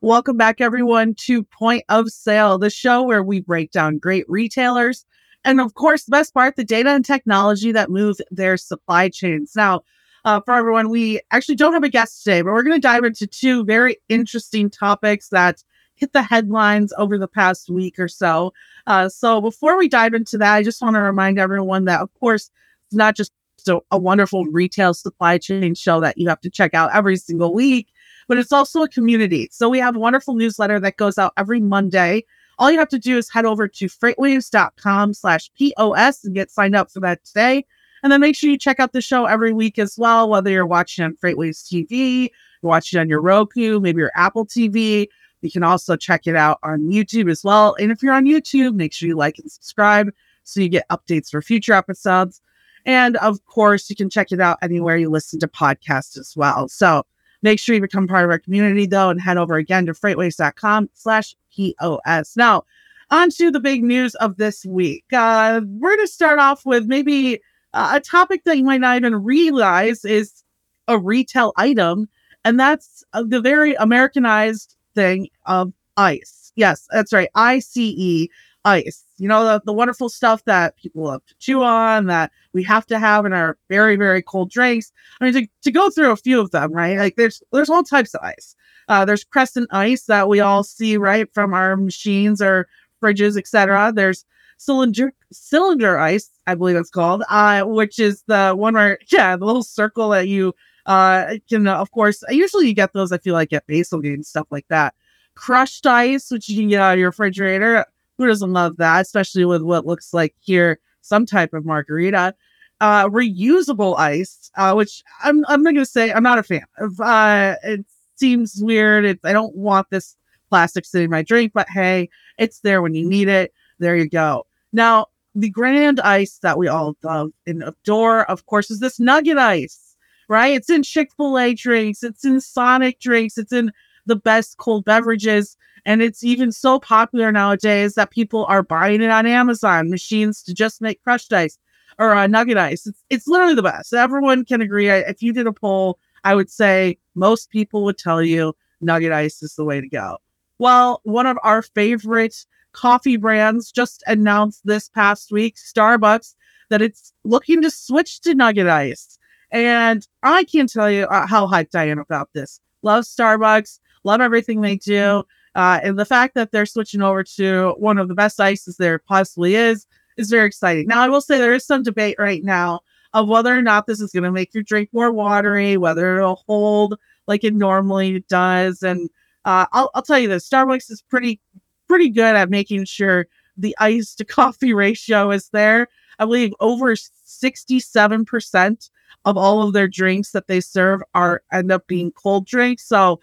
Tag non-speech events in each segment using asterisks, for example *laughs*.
Welcome back, everyone, to Point of Sale, the show where we break down great retailers. And of course, the best part, the data and technology that moves their supply chains. Now, uh, for everyone, we actually don't have a guest today, but we're going to dive into two very interesting topics that hit the headlines over the past week or so. Uh, so before we dive into that, I just want to remind everyone that, of course, it's not just a, a wonderful retail supply chain show that you have to check out every single week, but it's also a community. So we have a wonderful newsletter that goes out every Monday. All you have to do is head over to freightwaves.com slash POS and get signed up for that today. And then make sure you check out the show every week as well, whether you're watching on Freightwaves TV, you're watching on your Roku, maybe your Apple TV. You can also check it out on YouTube as well. And if you're on YouTube, make sure you like and subscribe so you get updates for future episodes. And of course, you can check it out anywhere you listen to podcasts as well. So make sure you become part of our community though and head over again to freightwaves.com slash POS. Now, on to the big news of this week. Uh, we're going to start off with maybe a topic that you might not even realize is a retail item, and that's uh, the very Americanized thing of ice. Yes, that's right. ICE, ice. You know, the, the wonderful stuff that people love to chew on, that we have to have in our very, very cold drinks. I mean, to, to go through a few of them, right? Like there's there's all types of ice. Uh, there's Crescent ice that we all see, right, from our machines or fridges, etc. There's cylinder cylinder ice, I believe it's called, uh, which is the one where *laughs* yeah, the little circle that you uh can uh, of course I usually get those I feel like at baseball games stuff like that. Crushed ice, which you can get out of your refrigerator. Who doesn't love that, especially with what looks like here some type of margarita. Uh, reusable ice, uh, which I'm I'm not gonna say I'm not a fan of. Uh, it seems weird. It, I don't want this plastic sitting in my drink, but hey, it's there when you need it. There you go. Now, the grand ice that we all love and adore, of course, is this nugget ice, right? It's in Chick fil A drinks, it's in Sonic drinks, it's in the best cold beverages. And it's even so popular nowadays that people are buying it on Amazon machines to just make crushed ice or uh, nugget ice. It's, it's literally the best. Everyone can agree. If you did a poll, I would say most people would tell you nugget ice is the way to go. Well, one of our favorite coffee brands just announced this past week, Starbucks, that it's looking to switch to Nugget Ice. And I can't tell you uh, how hyped I am about this. Love Starbucks, love everything they do. Uh, and the fact that they're switching over to one of the best ices there possibly is, is very exciting. Now, I will say there is some debate right now of whether or not this is going to make your drink more watery, whether it'll hold like it normally does. And uh, I'll, I'll tell you this Starbucks is pretty pretty good at making sure the ice to *laughs* coffee ratio is there. I believe over 67% of all of their drinks that they serve are end up being cold drinks. So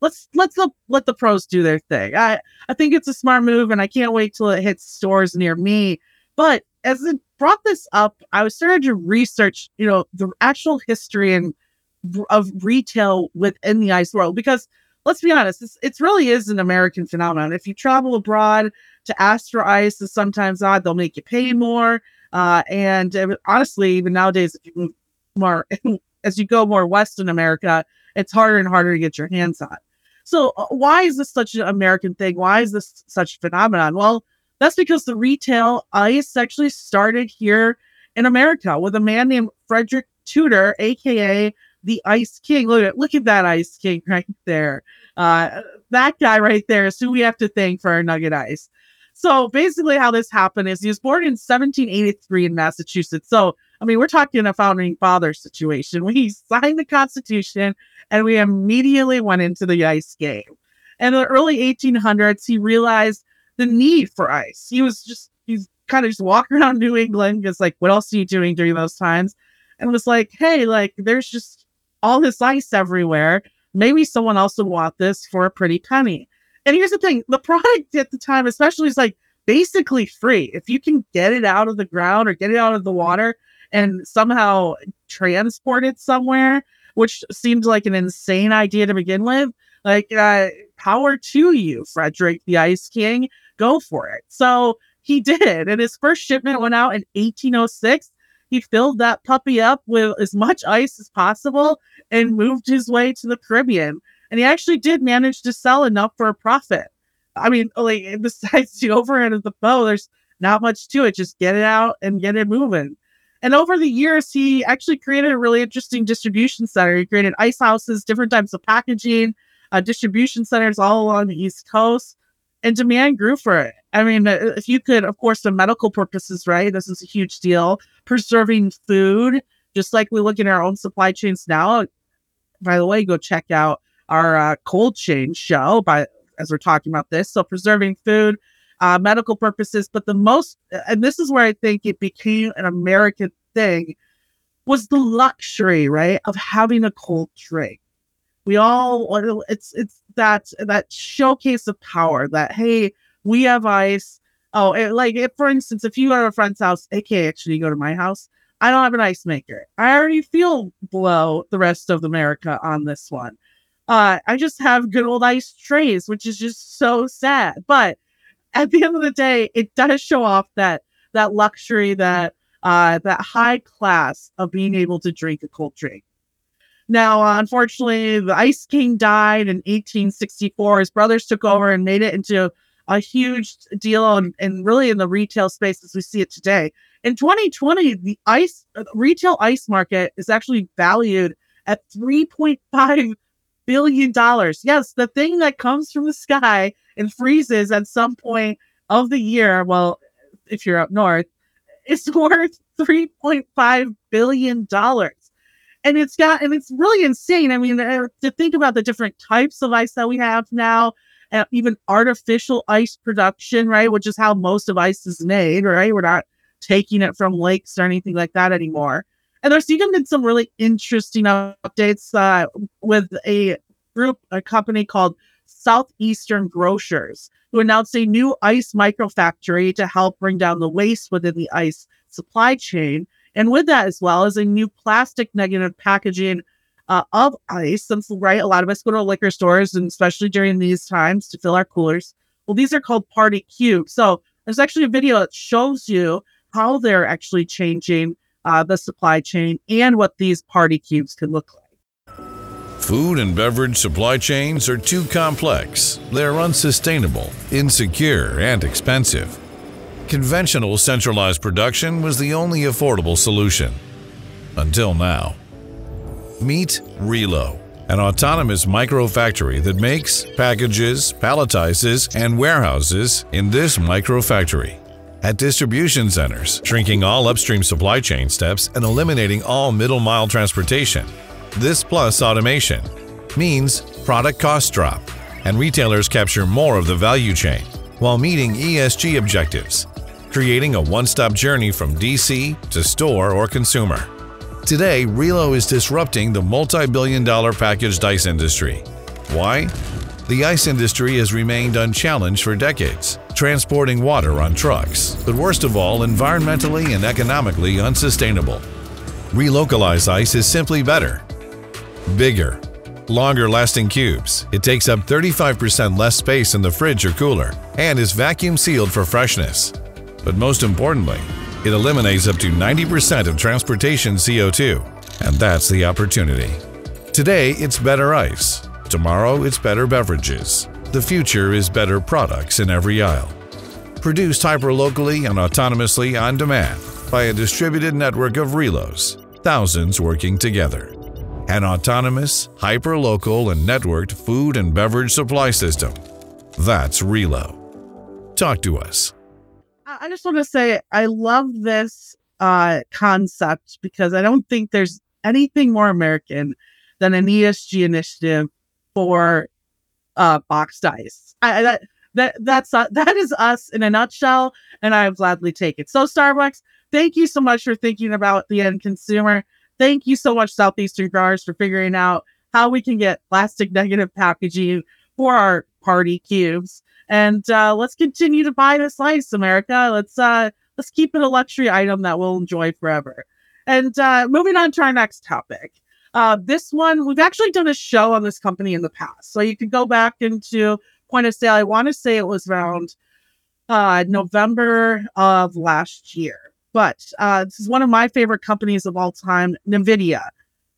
let's let's let, let the pros do their thing. I I think it's a smart move and I can't wait till it hits stores near me. But as it brought this up, I was starting to research, you know, the actual history and of retail within the ice world because let's be honest, it's, it really is an American phenomenon. If you travel abroad to ask for ice is sometimes odd. They'll make you pay more. Uh, and uh, honestly, even nowadays, more *laughs* as you go more west in America, it's harder and harder to get your hands on. So uh, why is this such an American thing? Why is this such a phenomenon? Well, that's because the retail ice actually started here in America with a man named Frederick Tudor, aka the Ice King. Look at look at that Ice King *laughs* right there. Uh, that guy right there is who we have to thank for our Nugget Ice. So basically, how this happened is he was born in 1783 in Massachusetts. So I mean, we're talking a founding father situation. *laughs* We signed the Constitution and we immediately went into the ice game. And in the early 1800s, he realized the need for ice. He was just he's kind of just walking *laughs* around New England, because like, what else are you doing during those times? And was like, hey, like, there's just all this ice everywhere. Maybe someone else would want this for a pretty penny. And here's the thing the product at the time, especially, is like basically free. If you can get it out of the ground or get it out of the water and somehow transport it somewhere, which seemed like an insane idea to begin with, like uh, power to you, Frederick the Ice King. Go for it. So he did. And his first shipment went out in 1806. He filled that puppy up with as much ice as possible and moved his way to the Caribbean. And he actually did manage to sell enough for a profit. I mean, like *laughs* besides the overhead of the bow, there's not much to it. Just get it out and get it moving. And over the years, he actually created a really interesting distribution center. He created ice houses, different types of packaging, uh, distribution centers all along the East Coast, and demand grew for it. I mean, uh, if you could, of course, for medical purposes, right? This is a huge deal. Preserving food, just like we look in our own supply chains now. By the way, go check out our uh, cold chain show by as we're talking about this. So preserving food, uh, medical purposes, but the most, and this is where I think it became an American thing, was the luxury, right, of having a cold drink. We all, it's it's that that showcase of power. That hey, we have ice. Oh, it, like for instance, if you go to a friend's house, aka actually you go to my house, I don't have an ice maker. I already feel below the rest of America on this one. Uh, I just have good old ice trays, which is just so sad. But at the end of the day, it does show off that that luxury, that uh, that high class of being able to drink a cold drink. Now, unfortunately, the Ice King died in 1864. His brothers took over and made it into a huge deal and, and really in the retail space as we see it today. In 2020, the ice uh, retail ice market is actually valued at 3.5 billion dollars. Yes, the thing that comes from the sky and freezes at some point of the year, well, if you're up north, it's *laughs* worth 3.5 billion dollars. And it's got, and it's really insane. I mean, uh, to think about the different types of ice that we have now, uh, even artificial ice production, right? Which is how most of ice is made, right? We're not taking it from lakes or anything like that anymore. And there's even been some really interesting updates uh, with a group, a company called Southeastern Grocers, who announced a new ice microfactory to help bring down the waste within the ice supply chain. And with that, as well as a new plastic negative packaging uh, of ice, since, right, a lot of us go to liquor stores, and especially during these times to fill our coolers. Well, these are called party cubes. So there's actually a video that shows you how they're actually changing uh, the supply chain and what these party cubes could look like. Food and beverage supply chains are too complex. They're unsustainable, insecure, and expensive. Conventional centralized production was the only affordable solution. Until now. Meet Relo, an autonomous micro factory that makes, packages, palletizes, and warehouses in this micro factory. At distribution centers, shrinking all upstream supply chain steps and eliminating all middle mile transportation this plus automation means product costs drop and retailers capture more of the value chain while meeting ESG objectives, creating a one stop journey from DC to store or consumer. Today, Relo is disrupting the multi billion dollar packaged ice industry. Why? The ice industry has remained unchallenged for decades, transporting water on trucks, but worst of all, environmentally and economically unsustainable. Relocalized ice is simply better bigger, longer lasting cubes. It takes up 35% less space in the fridge or cooler and is vacuum sealed for freshness. But most importantly, it eliminates up to 90% of transportation CO2, and that's the opportunity. Today, it's better ice. Tomorrow, it's better beverages. The future is better products in every aisle. Produced hyperlocally and autonomously on demand by a distributed network of relos, thousands working together an autonomous, hyperlocal, and networked food and beverage supply system. That's Relo. Talk to us. I just want to say I love this uh, concept because I don't think there's anything more American than an ESG initiative for uh, boxed ice. I, that that that's uh, that is us in a nutshell, and I gladly take it. So Starbucks, thank you so much for thinking about the end consumer. Thank you so much, Southeastern Grocers, for figuring out how we can get plastic negative packaging for our party cubes. And uh, let's continue to buy this ice, America. Let's uh, let's keep it a luxury item that we'll enjoy forever. And uh, moving on to our next topic. Uh, this one, we've actually done a show on this company in the past. So you can go back into point of sale. I want to say it was around uh, November of last year. But uh, this is one of my favorite companies of all time, NVIDIA.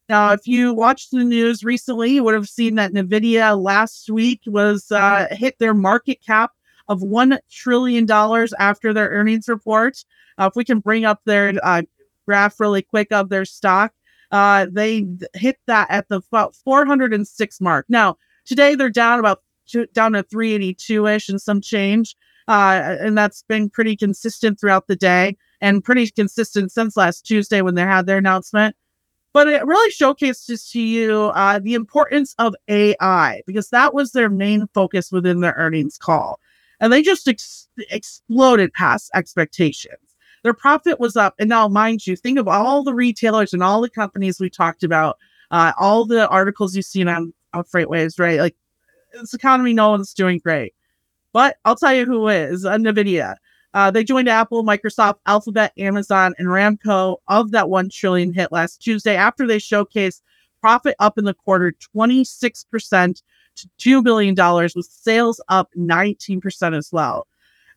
Now, if you watched the news recently, you would have seen that NVIDIA last week was uh, hit their market cap of $1 trillion after their earnings report. Uh, if we can bring up their uh, graph really quick of their stock, uh, they hit that at the 406 mark. Now, today they're down about down to 382 ish and some change. Uh, and that's been pretty consistent throughout the day and pretty consistent since last Tuesday when they had their announcement. But it really showcases to you uh, the importance of AI because that was their main focus within their earnings call. And they just ex- exploded past expectations. Their profit was up. And now, mind you, think of all the retailers and all the companies we talked about, uh, all the articles you've seen on, on FreightWaves, right? Like this economy, no one's doing great. But I'll tell you who is uh, NVIDIA. Uh, they joined Apple, Microsoft, Alphabet, Amazon, and Aramco of that 1 trillion hit last Tuesday after they showcased profit up in the quarter 26% to $2 billion with sales up 19% as well.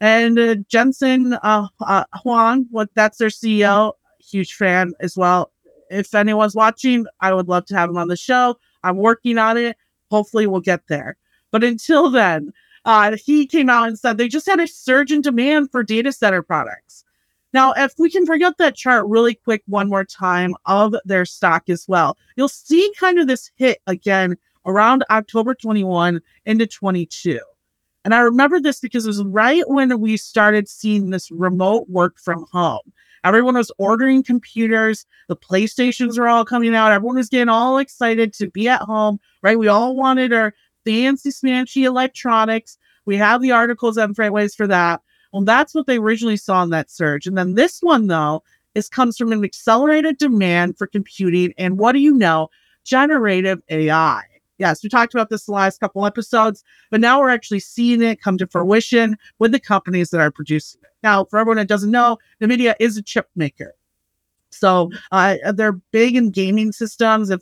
And uh, Jensen uh, uh, Huang, what that's their CEO, huge fan as well. If anyone's watching, I would love to have him on the show. I'm working on it. Hopefully, we'll get there. But until then, uh, he came out and said they just had a surge in demand for data center products. Now, if we can bring up that chart really quick one more time of their stock as well, you'll see kind of this hit again around October 21 into 22. And I remember this because it was right when we started seeing this remote work from home. Everyone was ordering computers, the PlayStations were all coming out, everyone was getting all excited to be at home, right? We all wanted our fancy smanchy electronics. We have the articles on FreightWaves for that. Well, that's what they originally saw in that surge. And then this one, though, is comes from an accelerated demand for computing. And what do you know? Generative AI. Yes, we talked about this the last couple episodes, but now we're actually seeing it come to fruition with the companies that are producing it. Now, for everyone that doesn't know, NVIDIA is a chip maker. So uh, they're big in gaming systems. If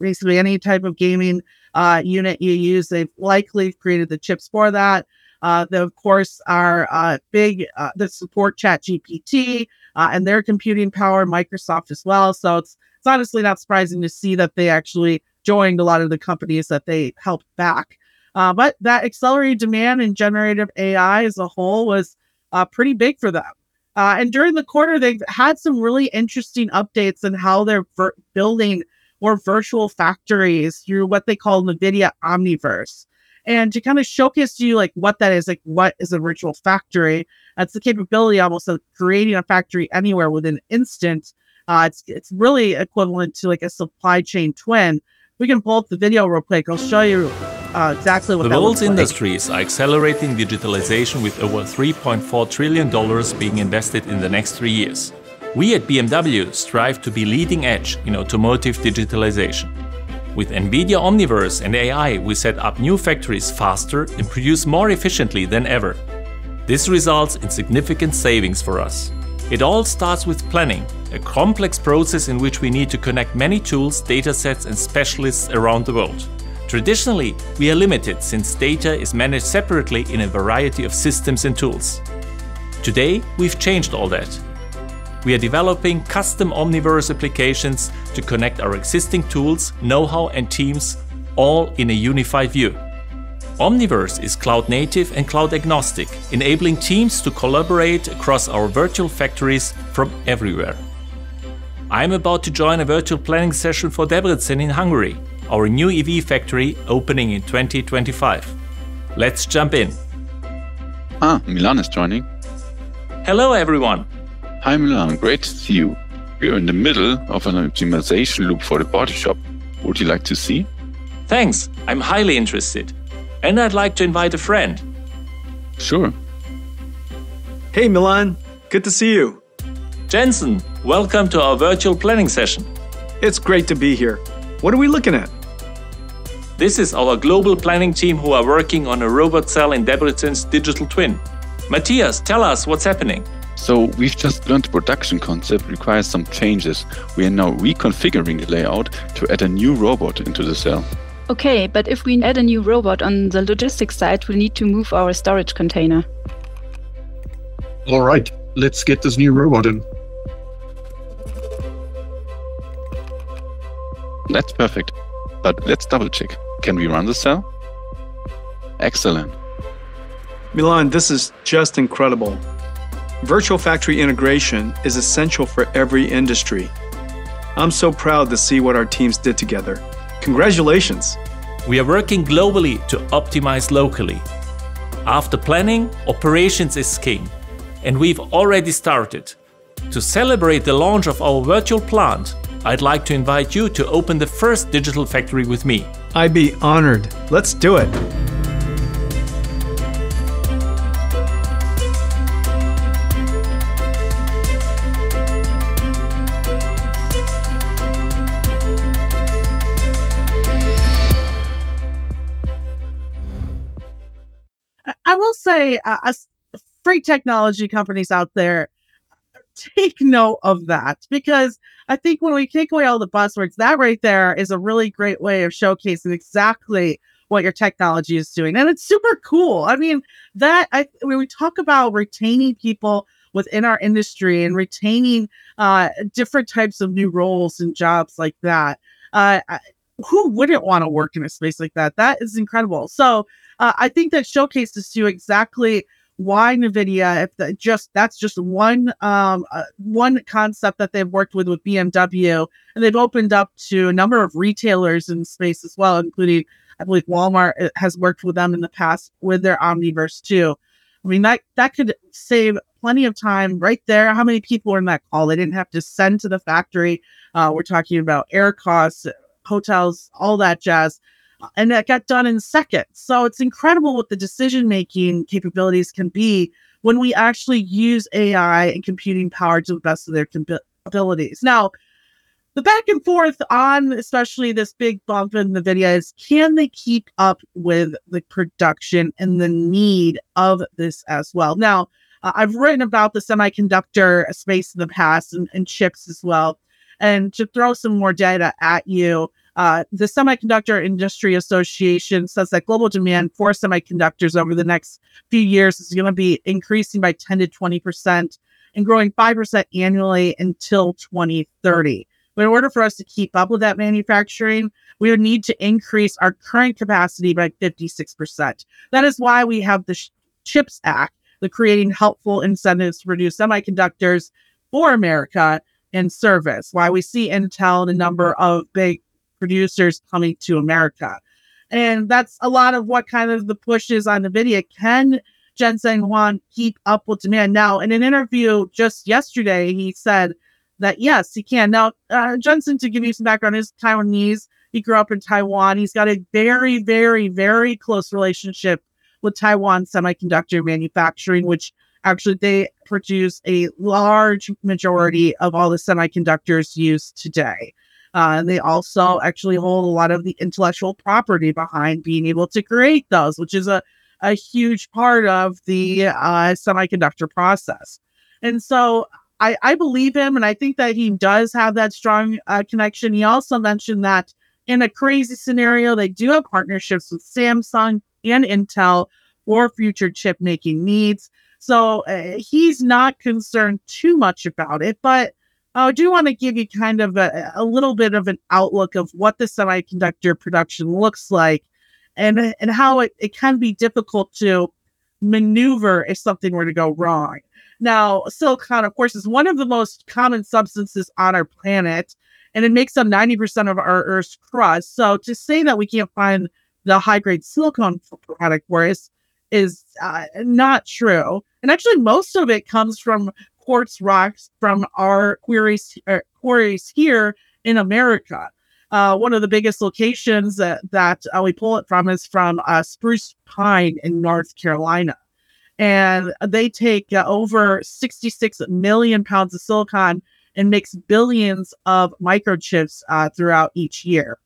basically any type of gaming uh, unit you use. They've likely created the chips for that. Uh, they, of course, are uh, big uh, that support Chat GPT uh, and their computing power, Microsoft as well. So it's, it's honestly not surprising to see that they actually joined a lot of the companies that they helped back. Uh, but that accelerated demand in generative AI as a whole was uh, pretty big for them. Uh, and during the quarter, they've had some really interesting updates on how they're ver- building more virtual factories through what they call NVIDIA Omniverse. And to kind of showcase to you like what that is, like what is a virtual factory, that's the capability almost of creating a factory anywhere within an instant. Uh, it's it's really equivalent to like a supply chain twin. We can pull up the video real quick. I'll show you uh, exactly what the world's like. industries are accelerating digitalization with over 3.4 trillion dollars being invested in the next three years. We at BMW strive to be leading edge in automotive digitalization. With NVIDIA Omniverse and AI, we set up new factories faster and produce more efficiently than ever. This results in significant savings for us. It all starts with planning, a complex process in which we need to connect many tools, datasets, and specialists around the world. Traditionally, we are limited since data is managed separately in a variety of systems and tools. Today, we've changed all that we are developing custom Omniverse applications to connect our existing tools, know-how and teams all in a unified view. Omniverse is cloud native and cloud agnostic, enabling teams to collaborate across our virtual factories from everywhere. I'm about to join a virtual planning session for Debrecen in Hungary, our new EV factory opening in 2025. Let's jump in. Ah, Milan is joining. Hello everyone. Hi Milan, great to see you. We're in the middle of an optimization loop for the body shop. Would you like to see? Thanks, I'm highly interested. And I'd like to invite a friend. Sure. Hey Milan, good to see you. Jensen, welcome to our virtual planning session. It's great to be here. What are we looking at? This is our global planning team who are working on a robot cell in Debrecen's digital twin. Matthias, tell us what's happening. So we've just learned the production concept requires some changes. We are now reconfiguring the layout to add a new robot into the cell. Okay, but if we add a new robot on the logistics side, we need to move our storage container. All right, let's get this new robot in. That's perfect. But let's double check. Can we run the cell? Excellent. Milan, this is just incredible. Virtual factory integration is essential for every industry. I'm so proud to see what our teams did together. Congratulations! We are working globally to optimize locally. After planning, operations is king. And we've already started. To celebrate the launch of our virtual plant, I'd like to invite you to open the first digital factory with me. I'd be honored. Let's do it. Say, uh, us freight technology companies out there take note of that because I think when we take away all the buzzwords, that right there is a really great way of showcasing exactly what your technology is doing. And it's super cool. I mean, that I when we talk about retaining people within our industry and retaining uh, different types of new roles and jobs like that, uh, who wouldn't want to work in a space like that? That is incredible. So uh, I think that showcases to you exactly why NVIDIA, if the, just that's just one um uh, one concept that they've worked with with BMW, and they've opened up to a number of retailers in space as well, including I believe Walmart uh, has worked with them in the past with their Omniverse too. I mean that that could save plenty of time right there. How many people were in that call? They didn't have to send to the factory. Uh, we're talking about air costs, hotels, all that jazz and that got done in seconds. So it's incredible what the decision making capabilities can be when we actually use AI and computing power to the best of their abilities. Now, the back and forth on especially this big bump in NVIDIA is can they keep up with the production and the need of this as well? Now, uh, I've written about the semiconductor space in the past and, and chips as well. And to throw some more data at you, uh, the Semiconductor Industry Association says that global demand for semiconductors over the next few years is going to be increasing by 10 to 20% and growing 5% annually until 2030. But in order for us to keep up with that manufacturing, we would need to increase our current capacity by 56%. That is why we have the CHIPS Act, the creating helpful incentives to produce semiconductors for America in service. Why we see Intel and a number of big producers coming to America. And that's a lot of what kind of the push is on NVIDIA. Can Jensen Huang keep up with demand? Now, in an interview just yesterday, he said that yes, he can. Now, uh, Jensen, to give you some background, is Taiwanese. He grew up in Taiwan. He's got a very, very, very close relationship with Taiwan Semiconductor Manufacturing, which actually they produce a large majority of all the semiconductors used today. Uh, and they also actually hold a lot of the intellectual property behind being able to create those, which is a, a huge part of the uh, semiconductor process. And so I, I believe him, and I think that he does have that strong uh, connection. He also mentioned that in a crazy scenario, they do have partnerships with Samsung and Intel for future chip making needs. So uh, he's not concerned too much about it, but I do want to give you kind of a, a little bit of an outlook of what the semiconductor production looks like and, and how it, it can be difficult to maneuver if something were to go wrong. Now, silicon, of course, is one of the most common substances on our planet, and it makes up 90% of our Earth's crust. So to say that we can't find the high grade silicon product for is uh, not true. And actually, most of it comes from quartz rocks from our quarries, uh, quarries here in America. Uh, one of the biggest locations that, that uh, we pull it from is from uh, Spruce Pine in North Carolina. And they take uh, over 66 million pounds of silicon and makes billions of microchips uh, throughout each year.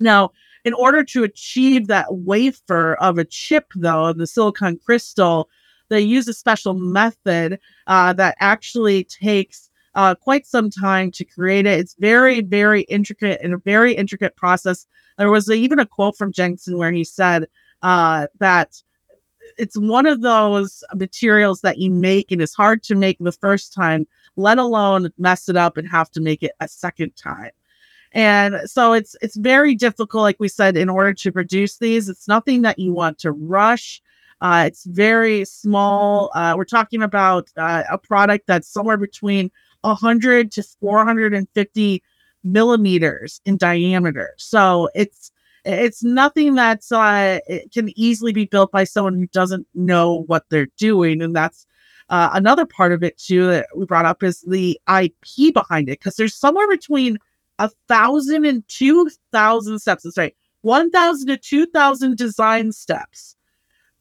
Now, in order to achieve that wafer of a chip, though, the silicon crystal, they use a special method uh, that actually takes uh, quite some time to create it. It's very, very intricate and a very intricate process. There was a, even a quote from Jensen where he said uh, that it's one of those materials that you make and it's hard to make the first time, let alone mess it up and have to make it a second time. And so it's it's very difficult, like we said, in order to produce these. It's nothing that you want to rush. Uh, it's very small. Uh, we're talking about uh, a product that's somewhere between 100 to 450 millimeters in diameter. So it's it's nothing that's uh, it can easily be built by someone who doesn't know what they're doing, and that's uh, another part of it too that we brought up is the IP behind it because there's somewhere between a thousand and two thousand steps. That's right, one thousand to two thousand design steps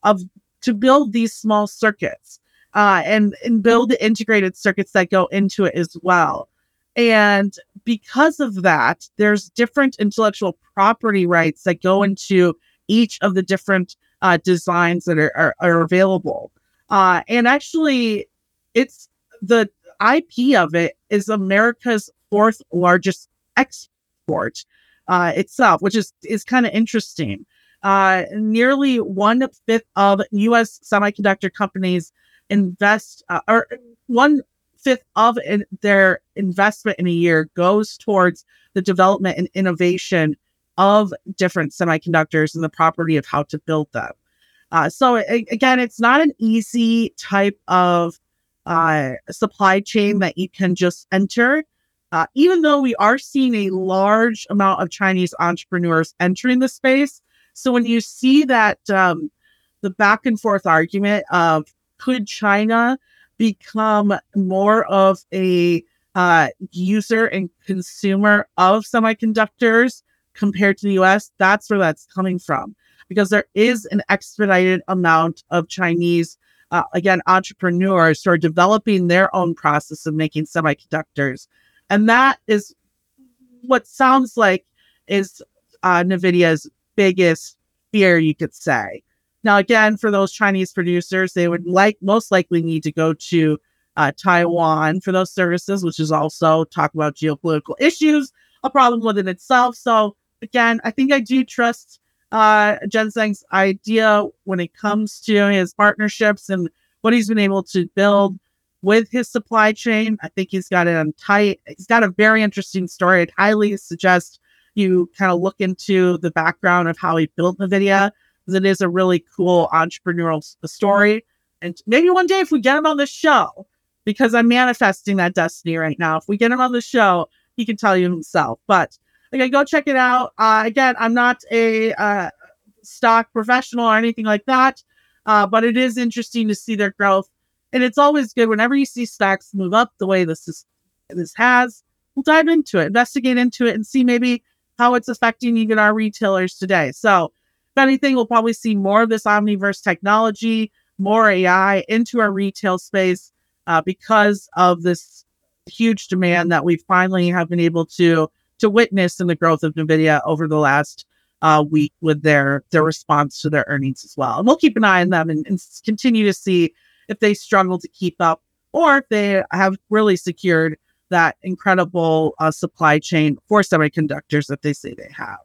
of to build these small circuits uh, and and build the integrated circuits that go into it as well. And because of that, there's different intellectual property rights that go into each of the different uh, designs that are, are, are available. Uh, and actually, it's the IP of it is America's fourth largest export uh, itself, which is is kind of interesting. Uh, nearly one fifth of U.S. semiconductor companies invest, uh, or one fifth of in their investment in a year goes towards the development and innovation of different semiconductors and the property of how to build them. Uh, so a- again, it's not an easy type of uh, supply chain that you can just enter. Uh, even though we are seeing a large amount of Chinese entrepreneurs entering the space, so when you see that um, the back and forth argument of could China become more of a uh, user and consumer of semiconductors compared to the US, that's where that's coming from. Because there is an expedited amount of Chinese, uh, again, entrepreneurs who are developing their own process of making semiconductors. And that is what sounds like is uh, NVIDIA's biggest fear, you could say. Now, again, for those Chinese producers, they would like most likely need to go to uh, Taiwan for those services, which is also talk about geopolitical issues, a problem within itself. So, again, I think I do trust uh, Zheng's idea when it comes to his partnerships and what he's been able to build with his supply chain. I think he's got it on tight. He's got a very interesting story. I'd highly suggest you kind of look into the background of how he built NVIDIA because it is a really cool entrepreneurial story. And maybe one day if we get him on the show, because I'm manifesting that destiny right now, if we get him on the show, he can tell you himself. But again, go check it out. Uh, again, I'm not a uh, stock professional or anything like that, uh, but it is interesting to see their growth. And it's always good whenever you see stocks move up the way this is this has. We'll dive into it, investigate into it, and see maybe how it's affecting even our retailers today. So if anything, we'll probably see more of this Omniverse technology, more AI into our retail space uh, because of this huge demand that we finally have been able to to witness in the growth of Nvidia over the last uh, week with their their response to their earnings as well. And we'll keep an eye on them and, and continue to see if they struggle to keep up or if they have really secured that incredible uh, supply chain for semiconductors that they say they have.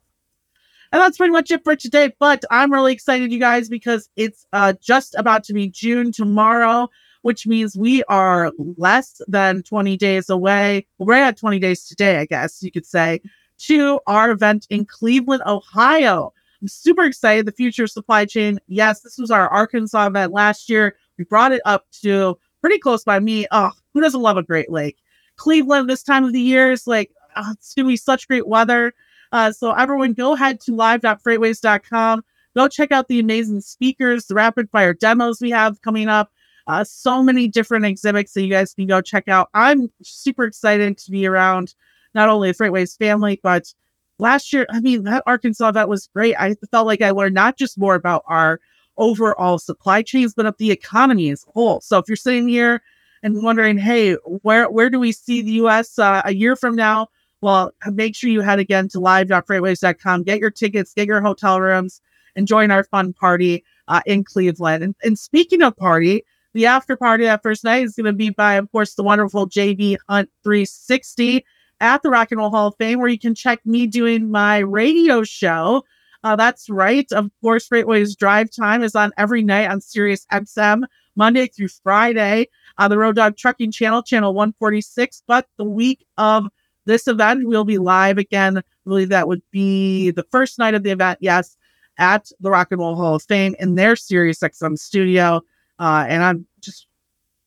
And that's pretty much it for today. But I'm really excited, you guys, because it's uh, just about to be June tomorrow, which means we are less than 20 days away. we're at 20 days today, I guess you could say, to our event in Cleveland, Ohio. I'm super excited. The future supply chain. Yes, this was our Arkansas event last year. We brought it up to pretty close by me. Oh, who doesn't love a Great Lake? Cleveland this time of the year is like, oh, it's be such great weather. Uh, so everyone go ahead to live.freightwaves.com. Go check out the amazing speakers, the rapid fire demos we have coming up. Uh, so many different exhibits that you guys can go check out. I'm super excited to be around not only the Freightwaves family, but last year, I mean, that Arkansas that was great. I felt like I learned not just more about our overall supply chains, but of the economy as a whole. So if you're sitting here and wondering, hey, where where do we see the U.S. Uh, a year from now? Well, make sure you head again to live.freightwaves.com, get your tickets, get your hotel rooms, and join our fun party uh, in Cleveland. And, and speaking of party, the after party that first night is going to be by, of course, the wonderful JB Hunt 360 at the Rock and Roll Hall of Fame, where you can check me doing my radio show Uh, that's right. Of course, FreightWaves Drive Time is on every night on Sirius XM, Monday through Friday on the Road Dog Trucking Channel, Channel 146. But the week of this event, we'll be live again. I believe that would be the first night of the event, yes, at the Rock and Roll Hall of Fame in their Sirius XM studio. Uh, and I'm just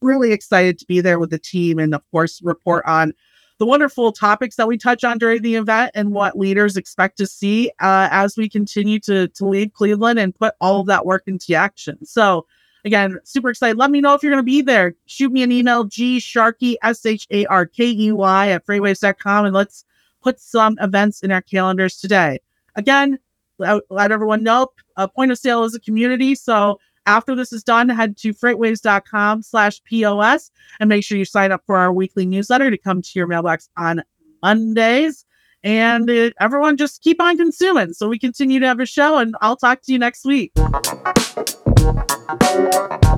really excited to be there with the team and, of course, report on the wonderful topics that we touch on during the event and what leaders expect to see uh, as we continue to, to lead Cleveland and put all of that work into action. So, again, super excited. Let me know if you're going to be there. Shoot me an email, G Sharkey, S H A R K E Y, at freightwaves.com, and let's put some events in our calendars today. Again, let, let everyone know uh, point of sale is a community. So, after this is done, head to freightwaves.com slash POS and make sure you sign up for our weekly newsletter to come to your mailbox on Mondays. And uh, everyone just keep on consuming so we continue to have a show. And I'll talk to you next week. Wow.